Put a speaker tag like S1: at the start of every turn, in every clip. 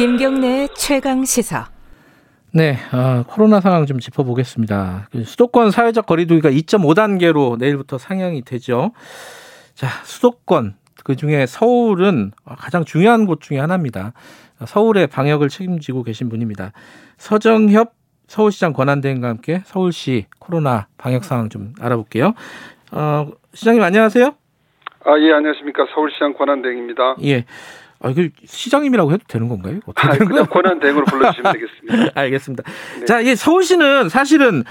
S1: 김경래 최강 시사.
S2: 네, 어, 코로나 상황 좀 짚어보겠습니다. 그 수도권 사회적 거리두기가 2.5단계로 내일부터 상향이 되죠. 자, 수도권 그 중에 서울은 가장 중요한 곳 중에 하나입니다. 서울의 방역을 책임지고 계신 분입니다. 서정협 서울시장 권한대행과 함께 서울시 코로나 방역 상황 좀 알아볼게요. 어, 시장님 안녕하세요.
S3: 아, 예, 안녕하십니까. 서울시장 권한대행입니다.
S2: 예. 아, 그 시장님이라고 해도 되는 건가요?
S3: 어떻게 아, 그냥 권한 대행으로 불러주시면 되겠습니다.
S2: 알겠습니다. 네. 자, 이 서울시는 사실은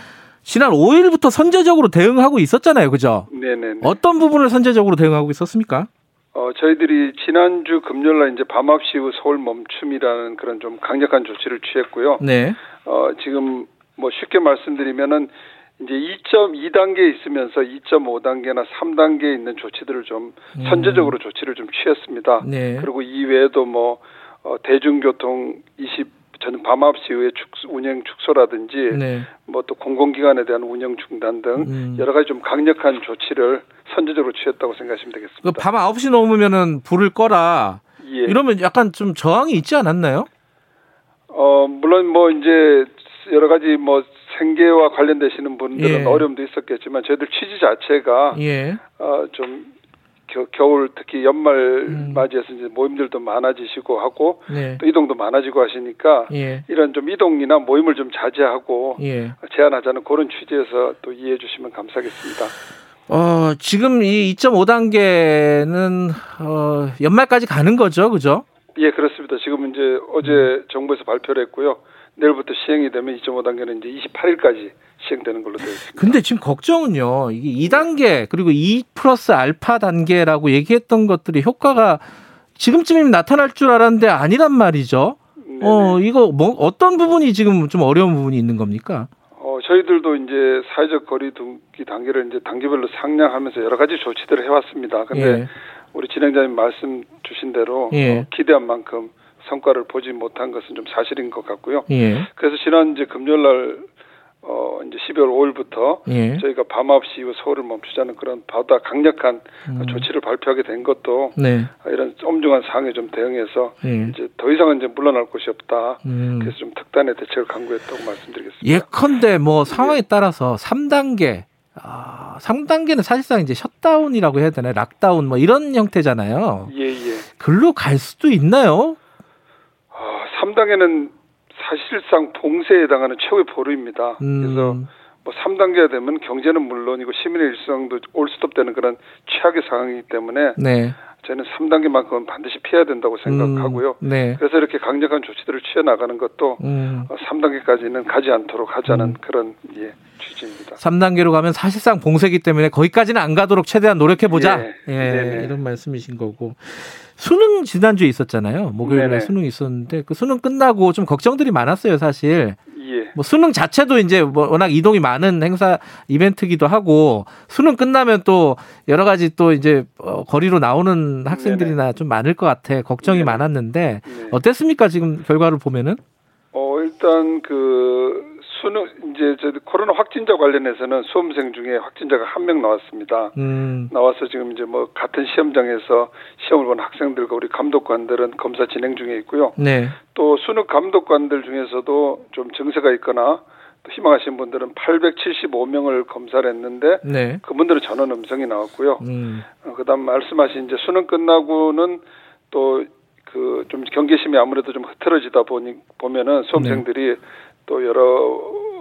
S2: 지난 5일부터 선제적으로 대응하고 있었잖아요. 그죠?
S3: 네네.
S2: 어떤 부분을 선제적으로 대응하고 있었습니까?
S3: 어, 저희들이 지난주 금요일 날 이제 밤 9 시 후 서울 멈춤이라는 그런 좀 강력한 조치를 취했고요.
S2: 네.
S3: 어, 지금 뭐 쉽게 말씀드리면은 이제 2.2단계에 있으면서 2.5단계나 3단계에 있는 조치들을 좀 음. 선제적으로 조치를 좀 취했습니다.
S2: 네.
S3: 그리고 이외에도 뭐 어, 대중교통 20 저는 밤 9시 이후에 축소, 운영 축소라든지
S2: 네.
S3: 뭐또 공공기관에 대한 운영 중단 등 음. 여러 가지 좀 강력한 조치를 선제적으로 취했다고 생각하시면 되겠습니다.
S2: 그 밤 9시 넘으면은 불을 꺼라. 예. 이러면 약간 좀 저항이 있지 않았나요?
S3: 어, 물론 뭐 이제 여러 가지 뭐 생계와 관련되시는 분들은 예. 어려움도 있었겠지만 저희들 취지 자체가
S2: 예.
S3: 어 좀 겨 울 특히 연말 음. 맞이해서 이제 모임들도 많아지시고 하고
S2: 네.
S3: 또 이동도 많아지고 하시니까
S2: 예.
S3: 이런 좀 이동이나 모임을 좀 자제하고
S2: 예.
S3: 제한하자는 그런 취지에서 또 이해해 주시면 감사하겠습니다.
S2: 어, 지금 이 2.5단계는 어, 연말까지 가는 거죠, 그죠?
S3: 예, 그렇습니다. 지금 이제 어제 음. 정부에서 발표를 했고요. 내일부터 시행이 되면 2.5 단계는 이제 28일까지 시행되는 걸로 되어 있습니다.
S2: 근데 지금 걱정은요. 이게 2단계 그리고 2 플러스 알파 단계라고 얘기했던 것들이 효과가 지금쯤이면 나타날 줄 알았는데 아니란 말이죠. 네네. 어, 이거 뭐 어떤 부분이 지금 좀 어려운 부분이 있는 겁니까?
S3: 어, 저희들도 이제 사회적 거리두기 단계를 이제 단계별로 상향하면서 여러 가지 조치들을 해왔습니다. 근데 예. 우리 진행자님 말씀 주신 대로
S2: 예.
S3: 어, 기대한 만큼 성과를 보지 못한 것은 좀 사실인 것 같고요.
S2: 예.
S3: 그래서 지난 이제 금요일 날 어, 이제 12월 5일부터
S2: 예.
S3: 저희가 밤 9시 이후 서울을 멈추자는 그런 보다 강력한 음. 조치를 발표하게 된 것도
S2: 네.
S3: 이런 엄중한 상황에 좀 대응해서
S2: 예.
S3: 이제 더 이상은 이제 물러날 곳이 없다.
S2: 음.
S3: 그래서 좀 특단의 대책을 강구했다고 말씀드리겠습니다.
S2: 예컨대 뭐 상황에 따라서 3단계 아, 3단계는 사실상 이제 셧다운이라고 해야 되나요? lockdown 뭐 이런 형태잖아요.
S3: 예, 예.
S2: 글로 갈 수도 있나요?
S3: 어, 3단계는 사실상 봉쇄에 해당하는 최후의 보루입니다.
S2: 음.
S3: 그래서 뭐 3단계가 되면 경제는 물론이고 시민의 일상도 올스톱되는 그런 최악의 상황이기 때문에
S2: 네.
S3: 저는 3단계만큼은 반드시 피해야 된다고 생각하고요.
S2: 음, 네.
S3: 그래서 이렇게 강력한 조치들을 취해 나가는 것도
S2: 음.
S3: 3단계까지는 어, 가지 않도록 하자는 음. 그런 예, 취지입니다.
S2: 3단계로 가면 사실상 봉쇄기 때문에 거기까지는 안 가도록 최대한 노력해 보자.
S3: 예,
S2: 예 이런 말씀이신 거고. 수능 지난주에 있었잖아요. 목요일에 수능이 있었는데 그 수능 끝나고 좀 걱정들이 많았어요, 사실.
S3: 예.
S2: 뭐 수능 자체도 이제 뭐 워낙 이동이 많은 행사 이벤트기도 하고 수능 끝나면 또 여러 가지 또 이제 어, 거리로 나오는 학생들이나 네네. 좀 많을 것 같아 걱정이 네네. 많았는데 네. 어땠습니까 지금 결과를 보면은?
S3: 어 일단 그 수능 이제 저 코로나 확진자 관련해서는 수험생 중에 확진자가 한 명 나왔습니다.
S2: 음.
S3: 나와서 지금 이제 뭐 같은 시험장에서 시험을 본 학생들과 우리 감독관들은 검사 진행 중에 있고요.
S2: 네.
S3: 또 수능 감독관들 중에서도 좀 증세가 있거나 또 희망하시는 분들은 875명을 검사를 했는데
S2: 네.
S3: 그분들은 전원 음성이 나왔고요.
S2: 음.
S3: 어, 그다음 말씀하신 이제 수능 끝나고는 또 그 좀 경계심이 아무래도 좀 흐트러지다 보니 보면은 수험생들이 네. 또 여러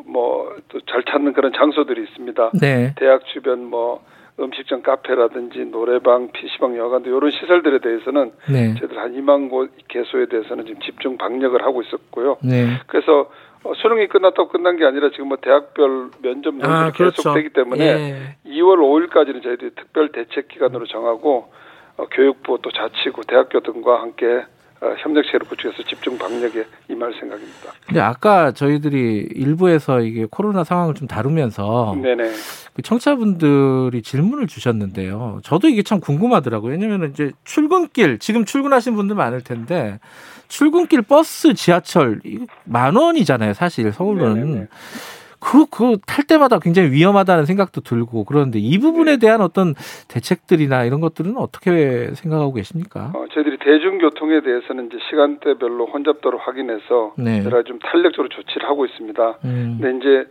S3: 뭐 또 잘 찾는 그런 장소들이 있습니다.
S2: 네.
S3: 대학 주변 뭐 음식점 카페라든지 노래방, PC방, 여관도 이런 시설들에 대해서는
S2: 네.
S3: 저희들 한 2만 곳 개소에 대해서는 지금 집중 방역을 하고 있었고요.
S2: 네.
S3: 그래서 어, 수능이 끝났다고 끝난 게 아니라 지금 뭐 대학별 면접 논술이 아, 그렇죠. 계속되기 때문에
S2: 예.
S3: 2월 5일까지는 저희들이 특별 대책 기간으로 정하고 어, 교육부 또 자치구 대학교 등과 함께 어, 협력체를 구축해서 집중 방역에 임할 생각입니다.
S2: 근데 아까 저희들이 일부에서 이게 코로나 상황을 좀 다루면서
S3: 네네.
S2: 그 청취자분들이 질문을 주셨는데요. 저도 이게 참 궁금하더라고요. 왜냐면 이제 출근길 지금 출근하신 분들 많을 텐데 출근길 버스, 지하철 만 원이잖아요. 사실 서울은. 네네네. 그, 그, 탈 때마다 굉장히 위험하다는 생각도 들고 그런데 이 부분에
S3: 네.
S2: 대한 어떤 대책들이나 이런 것들은 어떻게 생각하고 계십니까?
S3: 어, 저희들이 대중교통에 대해서는 이제 시간대별로 혼잡도를 확인해서
S2: 네.
S3: 여러 좀 탄력적으로 조치를 하고 있습니다.
S2: 음,
S3: 근데 이제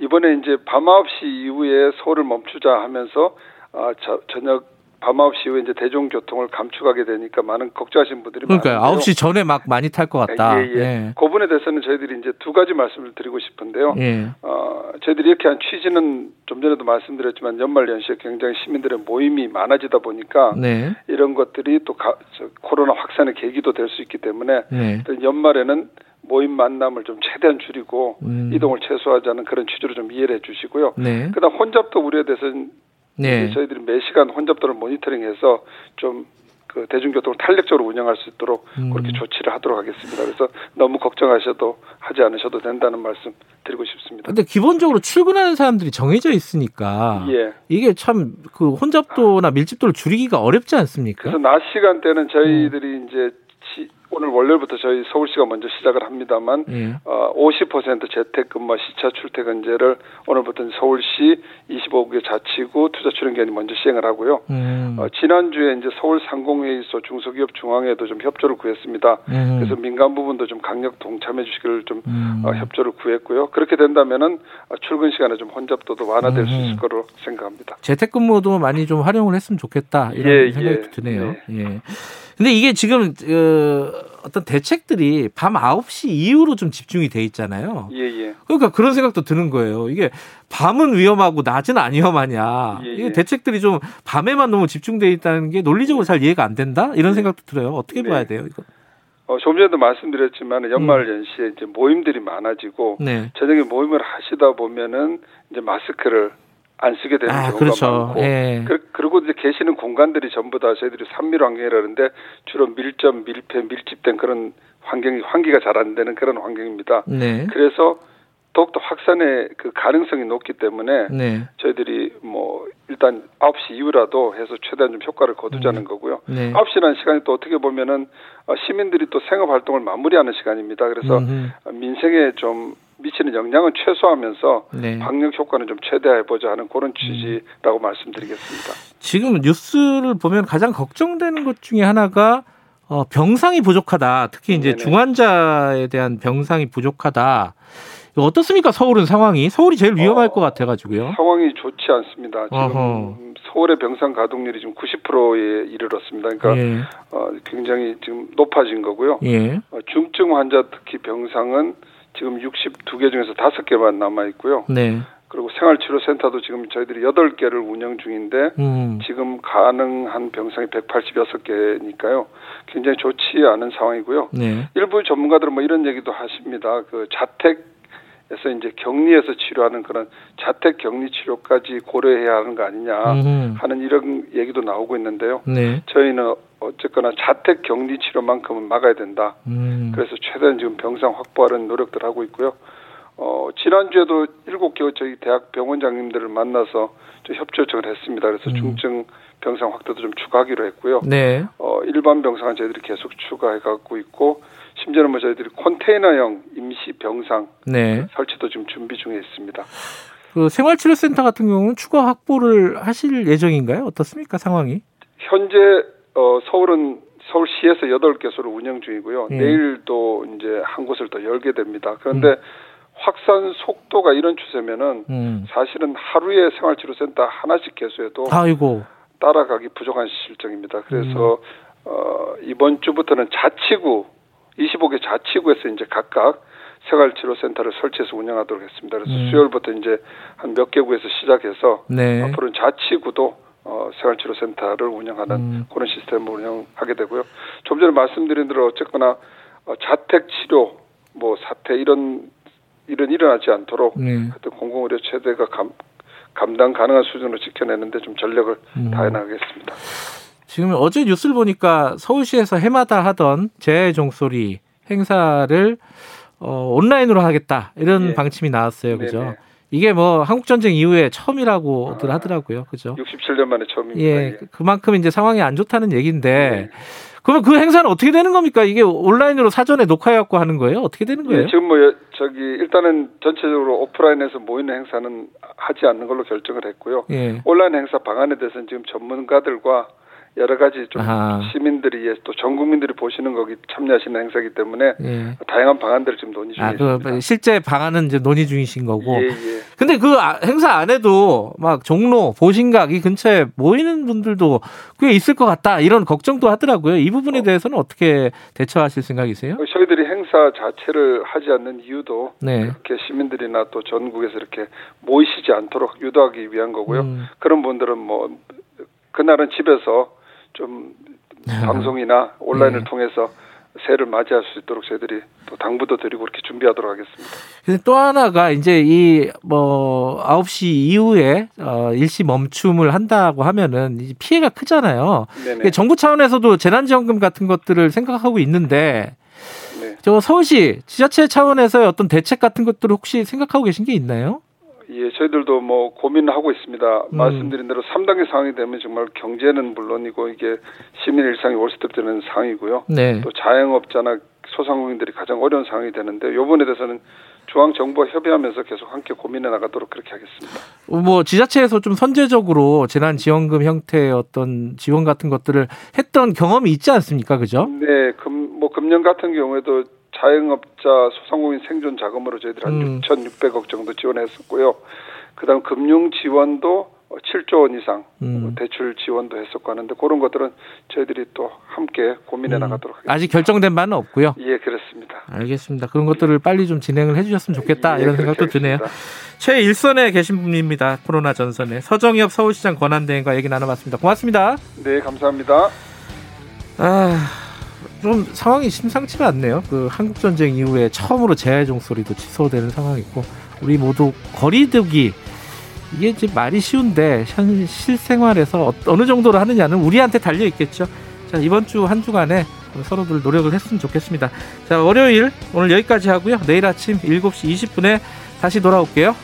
S3: 이번에 이제 밤 9시 이후에 서울을 멈추자 하면서 아, 저, 저녁 밤 9시 이후에 이제 대중교통을 감축하게 되니까 많은 걱정하시는 분들이
S2: 그러니까
S3: 많은데요.
S2: 9시 전에 막 많이 탈 것 같다.
S3: 예, 예. 그 부분에 대해서는 저희들이 이제 두 가지 말씀을 드리고 싶은데요.
S2: 예.
S3: 어, 저희들이 이렇게 한 취지는 좀 전에도 말씀드렸지만 연말 연시에 굉장히 시민들의 모임이 많아지다 보니까
S2: 네.
S3: 이런 것들이 또 가, 저, 코로나 확산의 계기도 될 수 있기 때문에
S2: 네.
S3: 연말에는 모임 만남을 좀 최대한 줄이고
S2: 음.
S3: 이동을 최소화하자는 그런 취지로 좀 이해를 해 주시고요.
S2: 네.
S3: 그다음 혼잡도 우려에 대해서는
S2: 네.
S3: 이제 저희들이 매 시간 혼잡도를 모니터링해서 좀 그 대중교통을 탄력적으로 운영할 수 있도록
S2: 음.
S3: 그렇게 조치를 하도록 하겠습니다. 그래서 너무 걱정하셔도 하지 않으셔도 된다는 말씀 드리고 싶습니다.
S2: 근데 기본적으로 출근하는 사람들이 정해져 있으니까
S3: 예.
S2: 이게 참 그 혼잡도나 밀집도를 줄이기가 어렵지 않습니까?
S3: 그래서 낮 시간대는
S2: 음.
S3: 저희들이 이제 치- 오늘 월요일부터 저희 서울시가 먼저 시작을 합니다만
S2: 예.
S3: 어, 50% 재택근무 시차 출퇴근제를 오늘부터 서울시 25개 자치구 투자출연기관이 먼저 시행을 하고요.
S2: 음.
S3: 어, 지난주에 이제 서울 상공회의소 중소기업 중앙회도 좀 협조를 구했습니다.
S2: 음.
S3: 그래서 민간 부분도 좀 강력 동참해 주시기를 좀
S2: 음.
S3: 어, 협조를 구했고요. 그렇게 된다면은 어, 출근 시간에 좀 혼잡도도 완화될 수
S2: 음.
S3: 있을 거로 생각합니다.
S2: 재택근무도 많이 좀 활용을 했으면 좋겠다 이런
S3: 예,
S2: 생각이
S3: 예.
S2: 드네요. 예. 근데 이게 지금 어, 어떤 대책들이 밤 9시 이후로 좀 집중이 돼 있잖아요.
S3: 예, 예.
S2: 그러니까 그런 생각도 드는 거예요. 이게 밤은 위험하고 낮은 안 위험하냐.
S3: 예,
S2: 이게
S3: 예.
S2: 대책들이 좀 밤에만 너무 집중돼 있다는 게 논리적으로 잘 이해가 안 된다. 이런 생각도 들어요. 어떻게
S3: 네.
S2: 봐야 돼요, 이거?
S3: 어, 조금 전에도 말씀드렸지만 연말 연시에 이제 모임들이 많아지고
S2: 음. 네.
S3: 저녁에 모임을 하시다 보면은 이제 마스크를 안 쓰게 되는
S2: 아,
S3: 경우가
S2: 그렇죠.
S3: 많고
S2: 예.
S3: 그, 그리고 이제 계시는 공간들이 전부 다 저희들이 산밀 환경이라는데 주로 밀접, 밀폐, 밀집된 그런 환경이 환기가 잘 안 되는 그런 환경입니다.
S2: 네.
S3: 그래서 더욱더 확산의 그 가능성이 높기 때문에
S2: 네.
S3: 저희들이 뭐 일단 9시 이후라도 해서 최대한 좀 효과를 거두자는 거고요.
S2: 네.
S3: 9시라는 시간이 또 어떻게 보면은 어, 시민들이 또 생업 활동을 마무리하는 시간입니다. 그래서
S2: 음흠.
S3: 어, 민생에 좀 미치는 영향은 최소화하면서
S2: 네.
S3: 방역 효과는 좀 최대화해 보자 하는 그런 취지라고 말씀드리겠습니다.
S2: 지금 뉴스를 보면 가장 걱정되는 것 중에 하나가 어, 병상이 부족하다. 특히 이제
S3: 네네.
S2: 중환자에 대한 병상이 부족하다. 어떻습니까? 서울은 상황이 서울이 제일 위험할
S3: 어,
S2: 것 같아가지고요.
S3: 상황이 좋지 않습니다. 지금
S2: 어허.
S3: 서울의 병상 가동률이 지금 90%에 이르렀습니다. 그러니까
S2: 예,
S3: 어, 굉장히 지금 높아진 거고요.
S2: 예,
S3: 어, 중증 환자 특히 병상은 지금 62개 중에서 5개만 남아 있고요.
S2: 네,
S3: 그리고 생활치료센터도 지금 저희들이 8개를 운영 중인데
S2: 음,
S3: 지금 가능한 병상이 186개니까요. 굉장히 좋지 않은 상황이고요.
S2: 네,
S3: 일부 전문가들은 뭐 이런 얘기도 하십니다. 그 자택 에서 이제 격리해서 치료하는 그런 자택 격리 치료까지 고려해야 하는 거 아니냐
S2: 음,
S3: 하는 이런 얘기도 나오고 있는데요.
S2: 네,
S3: 저희는 어쨌거나 자택 격리 치료만큼은 막아야 된다.
S2: 음,
S3: 그래서 최대한 지금 병상 확보하는 노력들 하고 있고요. 어, 지난주에도 일곱 개 저희 대학 병원장님들을 만나서 좀 협조 요청을 했습니다. 그래서
S2: 음.
S3: 중증 병상 확대도 좀 추가하기로 했고요.
S2: 네,
S3: 어, 일반 병상은 저희들이 계속 추가해 갖고 있고 심지어는 뭐 저희들이 컨테이너형 임시 병상
S2: 네.
S3: 설치도 지금 준비 중에 있습니다.
S2: 그 생활치료센터 같은 경우는 추가 확보를 하실 예정인가요? 어떻습니까 상황이?
S3: 현재 어, 서울은 서울시에서 8개소를 운영 중이고요.
S2: 예.
S3: 내일도 이제 한 곳을 더 열게 됩니다. 그런데 확산 속도가 이런 추세면은
S2: 음,
S3: 사실은 하루에 생활치료센터 하나씩 개소해도
S2: 아이고,
S3: 따라가기 부족한 실정입니다. 그래서
S2: 음.
S3: 어, 이번 주부터는 자치구 25개 자치구에서 이제 각각 생활치료센터를 설치해서 운영하도록 했습니다. 그래서
S2: 음.
S3: 수요일부터 이제 한 몇 개 구에서 시작해서
S2: 네,
S3: 앞으로는 자치구도 어, 생활치료센터를 운영하는
S2: 음.
S3: 그런 시스템을 운영하게 되고요. 좀 전에 말씀드린 대로 어쨌거나 어, 자택 치료 뭐 사태 이런 일은 일어나지 않도록
S2: 네.
S3: 하여튼 공공의료 체대가 감, 감당 가능한 수준으로 지켜내는데 좀 전력을
S2: 음.
S3: 다해 나가겠습니다.
S2: 지금 어제 뉴스를 보니까 서울시에서 해마다 하던 재해 종소리 행사를 어, 온라인으로 하겠다 이런
S3: 예.
S2: 방침이 나왔어요, 그죠?
S3: 네네.
S2: 이게 뭐 한국 전쟁 이후에 처음이라고들 하더라고요, 그죠?
S3: 67년 만에 처음입니다.
S2: 예,
S3: 예.
S2: 그만큼 이제 상황이 안 좋다는 얘기인데
S3: 네.
S2: 그러면 그 행사는 어떻게 되는 겁니까? 이게 온라인으로 사전에 녹화해갖고 하는 거예요? 어떻게 되는 거예요?
S3: 예, 지금 뭐 저기 일단은 전체적으로 오프라인에서 모이는 행사는 하지 않는 걸로 결정을 했고요.
S2: 예.
S3: 온라인 행사 방안에 대해서는 지금 전문가들과 여러 가지 좀
S2: 아하.
S3: 시민들이 또 전 국민들이 보시는 거기 참여하시는 행사이기 때문에
S2: 예.
S3: 다양한 방안들을 지금 논의 중에
S2: 아, 그
S3: 있습니다.
S2: 실제 방안은 이제 논의 중이신 거고.
S3: 예, 예.
S2: 근데 그 아- 행사 안에도 막 종로, 보신각 이 근처에 모이는 분들도 꽤 있을 것 같다 이런 걱정도 하더라고요. 이 부분에 대해서는 어떻게 대처하실 생각이세요?
S3: 저희들이 행사 자체를 하지 않는 이유도
S2: 네.
S3: 이렇게 시민들이나 또 전국에서 이렇게 모이시지 않도록 유도하기 위한 거고요.
S2: 음.
S3: 그런 분들은 뭐 그날은 집에서 좀 방송이나 온라인을
S2: 네.
S3: 통해서 새해를 맞이할 수 있도록 저희들이 또 당부도 드리고 이렇게 준비하도록 하겠습니다.
S2: 근데 또 하나가 이제 이 뭐 9시 이후에 어 일시 멈춤을 한다고 하면은 이 피해가 크잖아요. 근데 정부 차원에서도 재난지원금 같은 것들을 생각하고 있는데
S3: 네.
S2: 저 서울시 지자체 차원에서의 어떤 대책 같은 것들을 혹시 생각하고 계신 게 있나요?
S3: 예, 저희들도 뭐 고민하고 있습니다.
S2: 음.
S3: 말씀드린 대로 3단계 상황이 되면 정말 경제는 물론이고 이게 시민 일상이 월스톱되는 상황이고요.
S2: 네.
S3: 또 자영업자나 소상공인들이 가장 어려운 상황이 되는데 요번에 대해서는 중앙 정부와 협의하면서 계속 함께 고민해 나가도록 그렇게 하겠습니다.
S2: 뭐 지자체에서 좀 선제적으로 재난 지원금 형태의 어떤 지원 같은 것들을 했던 경험이 있지 않습니까? 그죠?
S3: 네, 금 뭐 금년 같은 경우에도 자영업자 소상공인 생존 자금으로 저희들이 한
S2: 음.
S3: 6,600억 정도 지원했었고요. 그다음 금융 지원도 7조 원 이상
S2: 음.
S3: 대출 지원도 했었고 하는데 그런 것들은 저희들이 또 함께 고민해
S2: 음.
S3: 나가도록 하겠습니다.
S2: 아직 결정된 바는 없고요.
S3: 예, 그렇습니다.
S2: 알겠습니다. 그런 것들을 빨리 좀 진행을 해주셨으면 좋겠다
S3: 예,
S2: 이런 생각도 드네요. 최일선에 계신 분입니다. 코로나 전선에 서정엽 서울시장 권한대행과 얘기 나눠봤습니다. 고맙습니다.
S3: 네, 감사합니다.
S2: 아, 좀 상황이 심상치가 않네요. 그 한국 전쟁 이후에 처음으로 재해 종소리도 취소되는 상황이고 우리 모두 거리두기 이게 이제 말이 쉬운데 현 실 생활에서 어- 어느 정도로 하느냐는 우리한테 달려 있겠죠. 자 이번 주 한 주간에 서로들 노력을 했으면 좋겠습니다. 자 월요일 오늘 여기까지 하고요. 내일 아침 7시 20분에 다시 돌아올게요.